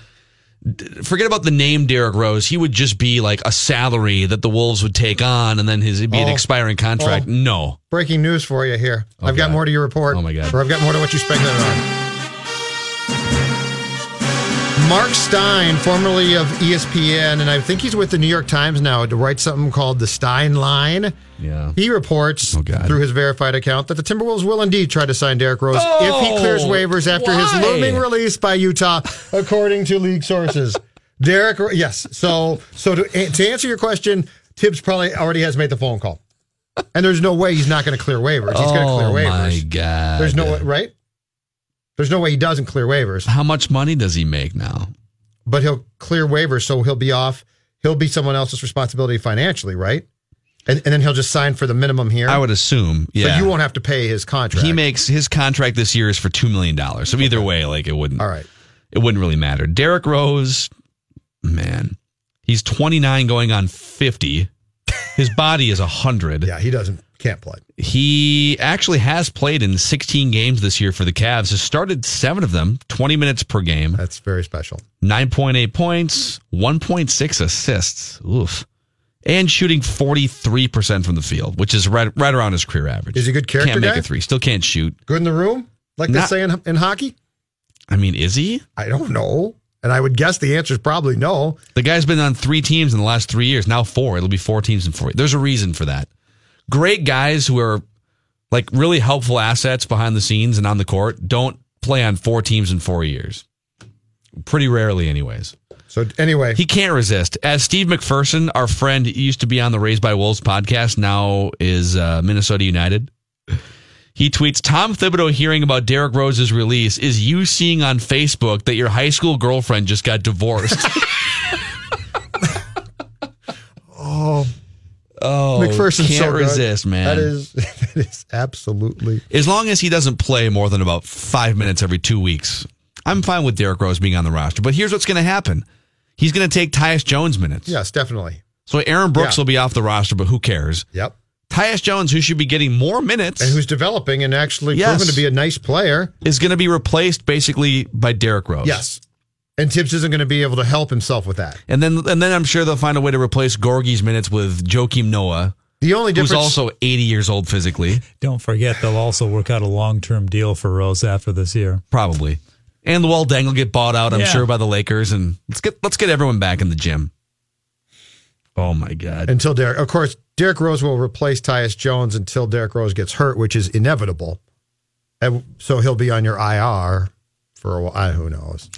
Speaker 5: Forget about the name Derrick Rose. He would just be like a salary that the Wolves would take on, and then his it'd be an
Speaker 4: Oh.
Speaker 5: expiring contract.
Speaker 4: Oh.
Speaker 5: No,
Speaker 4: Breaking news for you here. I've got more to your report.
Speaker 5: Oh, my God.
Speaker 4: Or I've got more to what you speculated on. Mark Stein, formerly of ESPN, and I think he's with the New York Times now to write something called the Stein Line.
Speaker 5: Yeah.
Speaker 4: He reports oh, through his verified account that the Timberwolves will indeed try to sign Derrick Rose if he oh, clears
Speaker 5: Oh,
Speaker 4: waivers after his looming release by Utah, according to league sources. <laughs> Derrick, yes. So, so to, eh, to answer your question, Thibs probably already has made the phone call, and there's no way he's not going to clear waivers. He's going to clear
Speaker 5: Oh,
Speaker 4: waivers.
Speaker 5: my God.
Speaker 4: There's no right? There's no way he doesn't clear waivers.
Speaker 5: How much money does he make now?
Speaker 4: But he'll clear waivers, so he'll be off. He'll be someone else's responsibility financially, right? And, and then he'll just sign for the minimum here.
Speaker 5: I would assume. Yeah.
Speaker 4: So you won't have to pay his contract.
Speaker 5: He makes his contract this year is for two million dollars. So either way, like it wouldn't.
Speaker 4: All right.
Speaker 5: It wouldn't really matter. Derrick Rose, man, he's 29 going on 50. His body is 100.
Speaker 4: yeah, he doesn't can't play.
Speaker 5: He actually has played in 16 games this year for the Cavs. Has started seven of them, 20 minutes per game.
Speaker 4: That's very special.
Speaker 5: 9.8 points, 1.6 assists. Oof. And shooting 43% from the field, which is right right around his career average.
Speaker 4: Is he a good character
Speaker 5: Can't make
Speaker 4: guy?
Speaker 5: a three. Still can't shoot.
Speaker 4: Good in the room, like they say in, in hockey.
Speaker 5: I mean, is he?
Speaker 4: I don't know, and I would guess the answer is probably no.
Speaker 5: The guy's been on three teams in the last three years. Now four. It'll be four teams in four. There's a reason for that. Great guys who are like really helpful assets behind the scenes and on the court don't play on four teams in four years. Pretty rarely, anyways.
Speaker 4: So anyway,
Speaker 5: He can't resist. As Steve McPherson, our friend, used to be on the Raised by Wolves podcast, now is uh, Minnesota United. He tweets Tom Thibodeau hearing about Derrick Rose's release is you seeing on Facebook that your high school girlfriend just got divorced. <laughs> <laughs>
Speaker 4: oh, McPherson's
Speaker 5: can't
Speaker 4: so
Speaker 5: resist, man.
Speaker 4: That is <laughs> that is absolutely.
Speaker 5: as long as he doesn't play more than about five minutes every two weeks, I'm fine with Derrick Rose being on the roster. But here's what's going to happen: he's going to take Tyus Jones minutes.
Speaker 4: Yes, definitely.
Speaker 5: So Aaron Brooks
Speaker 4: Yeah.
Speaker 5: will be off the roster, but who cares?
Speaker 4: Yep.
Speaker 5: Tyus Jones, who should be getting more minutes,
Speaker 4: And who's developing and actually
Speaker 5: Yes.
Speaker 4: proven to be a nice player.
Speaker 5: is going to be replaced basically by Derrick Rose.
Speaker 4: Yes. And Thibs isn't going to be able to help himself with that.
Speaker 5: and then and then I'm sure they'll find a way to replace Gorgui's minutes with Joakim Noah,
Speaker 4: The only
Speaker 5: who's
Speaker 4: difference
Speaker 5: also 80 years old physically,
Speaker 7: Don't forget, they'll also work out a long term deal for Rose after this year.
Speaker 5: probably. And the Luol Deng will get bought out, I'm
Speaker 7: Yeah.
Speaker 5: sure, by the Lakers. And let's get let's get everyone back in the gym. Oh my God!
Speaker 4: until Derrick. Of course, Derrick Rose will replace Tyus Jones until Derrick Rose gets hurt, which is inevitable. And so he'll be on your IR for a while. Who knows?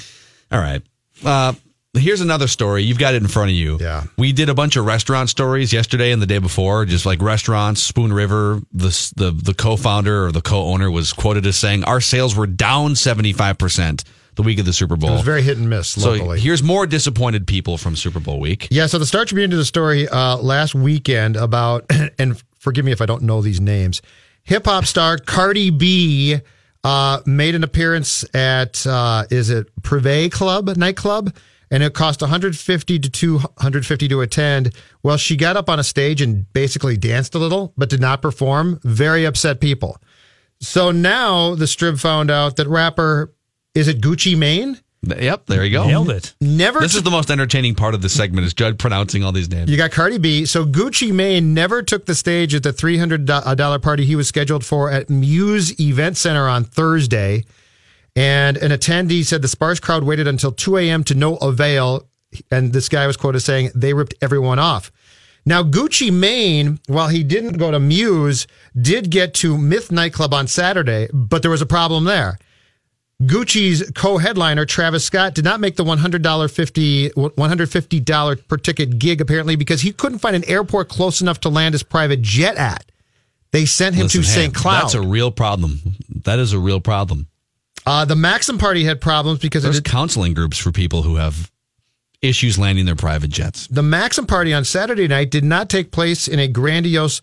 Speaker 5: All right. Uh, here's another story. You've got it in front of you.
Speaker 4: Yeah.
Speaker 5: We did a bunch of restaurant stories yesterday and the day before, just like restaurants. Spoon River, the the the co-founder or the co-owner was quoted as saying, "Our sales were down 75 percent the week of the Super Bowl."
Speaker 4: It was very hit and miss
Speaker 5: so
Speaker 4: locally.
Speaker 5: here's more disappointed people from Super Bowl week.
Speaker 4: Yeah, so the Star Tribune did a story uh, last weekend about, <clears throat> and forgive me if I don't know these names, hip hop star Cardi B uh, made an appearance at, uh, is it Privé Club nightclub? And it cost 150 to 250 to attend. Well, she got up on a stage and basically danced a little, but did not perform. Very upset people. So now the Strib found out that rapper, is it Gucci Mane?
Speaker 5: Yep, there you go.
Speaker 7: Nailed it.
Speaker 4: Never
Speaker 5: This is the most entertaining part of the segment is Judd pronouncing all these names.
Speaker 4: You got Cardi B. So Gucci Mane never took the stage at the $300 uh, party he was scheduled for at Muse Event Center on Thursday. And an attendee said the sparse crowd waited until 2 a.m. to no avail. And this guy was quoted saying, they ripped everyone off. Now, Gucci Mane, while he didn't go to Muse, did get to Myth Nightclub on Saturday, but there was a problem there. Gucci's co-headliner Travis Scott did not make the $100 50 $150 per ticket gig apparently because he couldn't find an airport close enough to land his private jet at. They sent him
Speaker 5: Listen,
Speaker 4: to St. Cloud.
Speaker 5: That's a real problem. That is a real problem.
Speaker 4: uh, the Maxim party had problems because it
Speaker 5: There's counseling groups for people who have issues landing their private jets.
Speaker 4: the Maxim party on Saturday night did not take place in a grandiose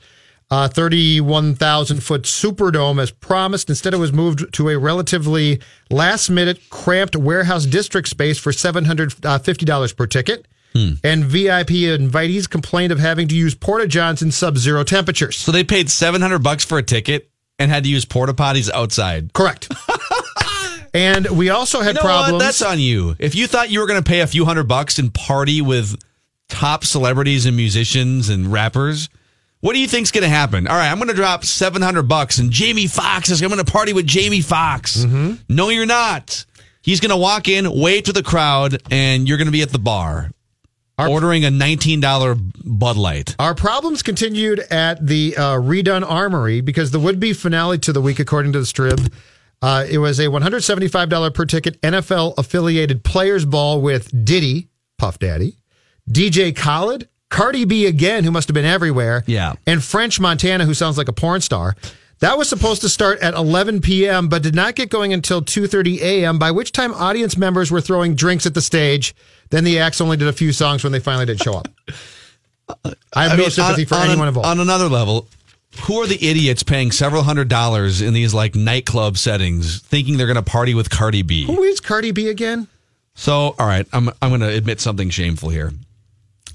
Speaker 4: uh, 31,000 foot Superdome as promised. Instead, it was moved to a relatively last minute cramped warehouse district space for $750 per ticket. And VIP invitees complained of having to use porta johns in sub zero temperatures.
Speaker 5: So they paid 700 bucks for a ticket and had to use porta potties outside.
Speaker 4: Correct. <laughs> and we also had
Speaker 5: You know
Speaker 4: problems.
Speaker 5: what? That's on you. If you thought you were going to pay a few hundred bucks and party with top celebrities and musicians and rappers, what do you think's going to happen? All right, I'm going to drop 700 bucks and Jamie Foxx is I'm going to party with Jamie Foxx.
Speaker 4: Mm-hmm.
Speaker 5: No, you're not. He's going to walk in, wave to the crowd, and you're going to be at the bar ordering a $19 Bud Light.
Speaker 4: Our problems continued at the uh, redone Armory because the would-be finale to the week, according to the Strib, uh, it was a $175 per ticket NFL affiliated players ball with Diddy, Puff Daddy, DJ Khaled, Cardi B again, who must have been everywhere,
Speaker 5: Yeah.
Speaker 4: and French Montana, who sounds like a porn star. That was supposed to start at 11 p.m., but did not get going until 2:30 a.m. By which time, audience members were throwing drinks at the stage. Then the acts only did a few songs when they finally did show up. <laughs> I have no
Speaker 5: mean,
Speaker 4: sympathy
Speaker 5: on-
Speaker 4: for
Speaker 5: on
Speaker 4: anyone
Speaker 5: an-
Speaker 4: involved.
Speaker 5: On another level, who are the idiots paying several hundred dollars in these like nightclub settings thinking they're going to party with Cardi B?
Speaker 4: Who is Cardi B again?
Speaker 5: So, all right, I'm I'm going to admit something shameful here.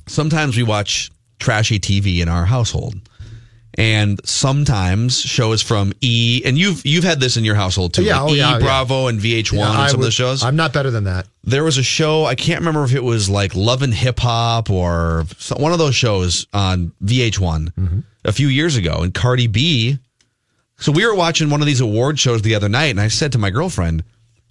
Speaker 5: Sometimes we watch trashy TV in our household. And sometimes shows from E and you've you've had this in your household too.
Speaker 4: Yeah,
Speaker 5: like
Speaker 4: oh,
Speaker 5: E,
Speaker 4: yeah, yeah.
Speaker 5: Bravo and VH1
Speaker 4: Yeah,
Speaker 5: and
Speaker 4: I
Speaker 5: some of the shows.
Speaker 4: I'm not better than that.
Speaker 5: there was a show I can't remember if it was like Love and Hip Hop or one of those shows on VH1
Speaker 4: Mm-hmm.
Speaker 5: a few years ago, and Cardi B. So we were watching one of these award shows the other night, and I said to my girlfriend,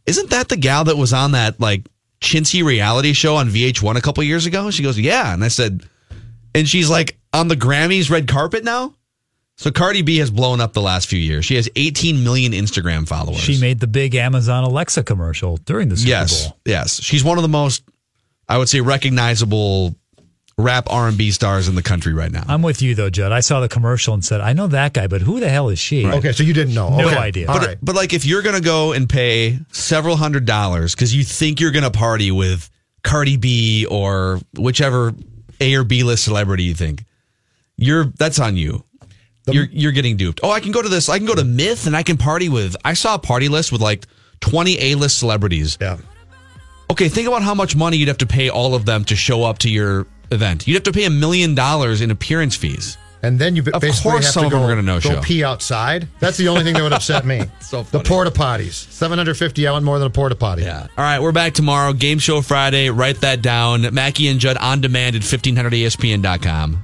Speaker 5: "Isn't that the gal that was on that like chintzy reality show on VH1 a couple years ago?" She goes, "Yeah," and I said, and she's like on the Grammys red carpet now. So Cardi B has blown up the last few years. She has 18 million Instagram followers.
Speaker 7: She made the big Amazon Alexa commercial during the Super
Speaker 5: yes,
Speaker 7: Bowl.
Speaker 5: yes. She's one of the most, I would say, recognizable rap R and B stars in the country right now.
Speaker 7: I'm with you though, Judd. I saw the commercial and said, I know that guy, but who the hell is she?
Speaker 4: Okay, so you didn't know.
Speaker 7: No
Speaker 4: Okay.
Speaker 7: idea.
Speaker 5: But,
Speaker 4: right.
Speaker 5: but like, if you're gonna go and pay several hundred dollars because you think you're gonna party with Cardi B or whichever A or B list celebrity you think, you're that's on you. you're you're getting duped. Oh, I can go to this. I can go to Myth and I can party with. I saw a party list with like 20 A list celebrities.
Speaker 4: Yeah.
Speaker 5: Okay, think about how much money you'd have to pay all of them to show up to your event. You'd have to pay a million dollars in appearance fees.
Speaker 4: And then you
Speaker 5: Of
Speaker 4: basically
Speaker 5: course
Speaker 4: have
Speaker 5: some
Speaker 4: to
Speaker 5: of
Speaker 4: go,
Speaker 5: them are gonna no
Speaker 4: go
Speaker 5: show.
Speaker 4: pee outside. That's the only thing that would upset me. <laughs>
Speaker 5: So
Speaker 4: the porta potties, seven hundred fifty. I want more than a porta potty.
Speaker 5: Yeah. All right, we're back tomorrow. Game Show Friday. Write that down. Mackey and Judd on demand at 1500ESPN.com.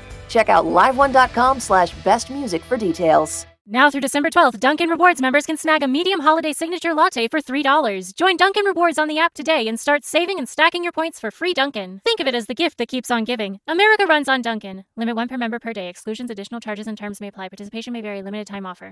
Speaker 13: Check out liveone.com slash best music for details.
Speaker 14: Now through December 12th, Dunkin' Rewards members can snag a medium holiday signature latte for $3. Join Dunkin' Rewards on the app today and start saving and stacking your points for free Dunkin'. Think of it as the gift that keeps on giving. America runs on Dunkin'. Limit one per member per day. Exclusions, additional charges, and terms may apply. Participation may vary. Limited time offer.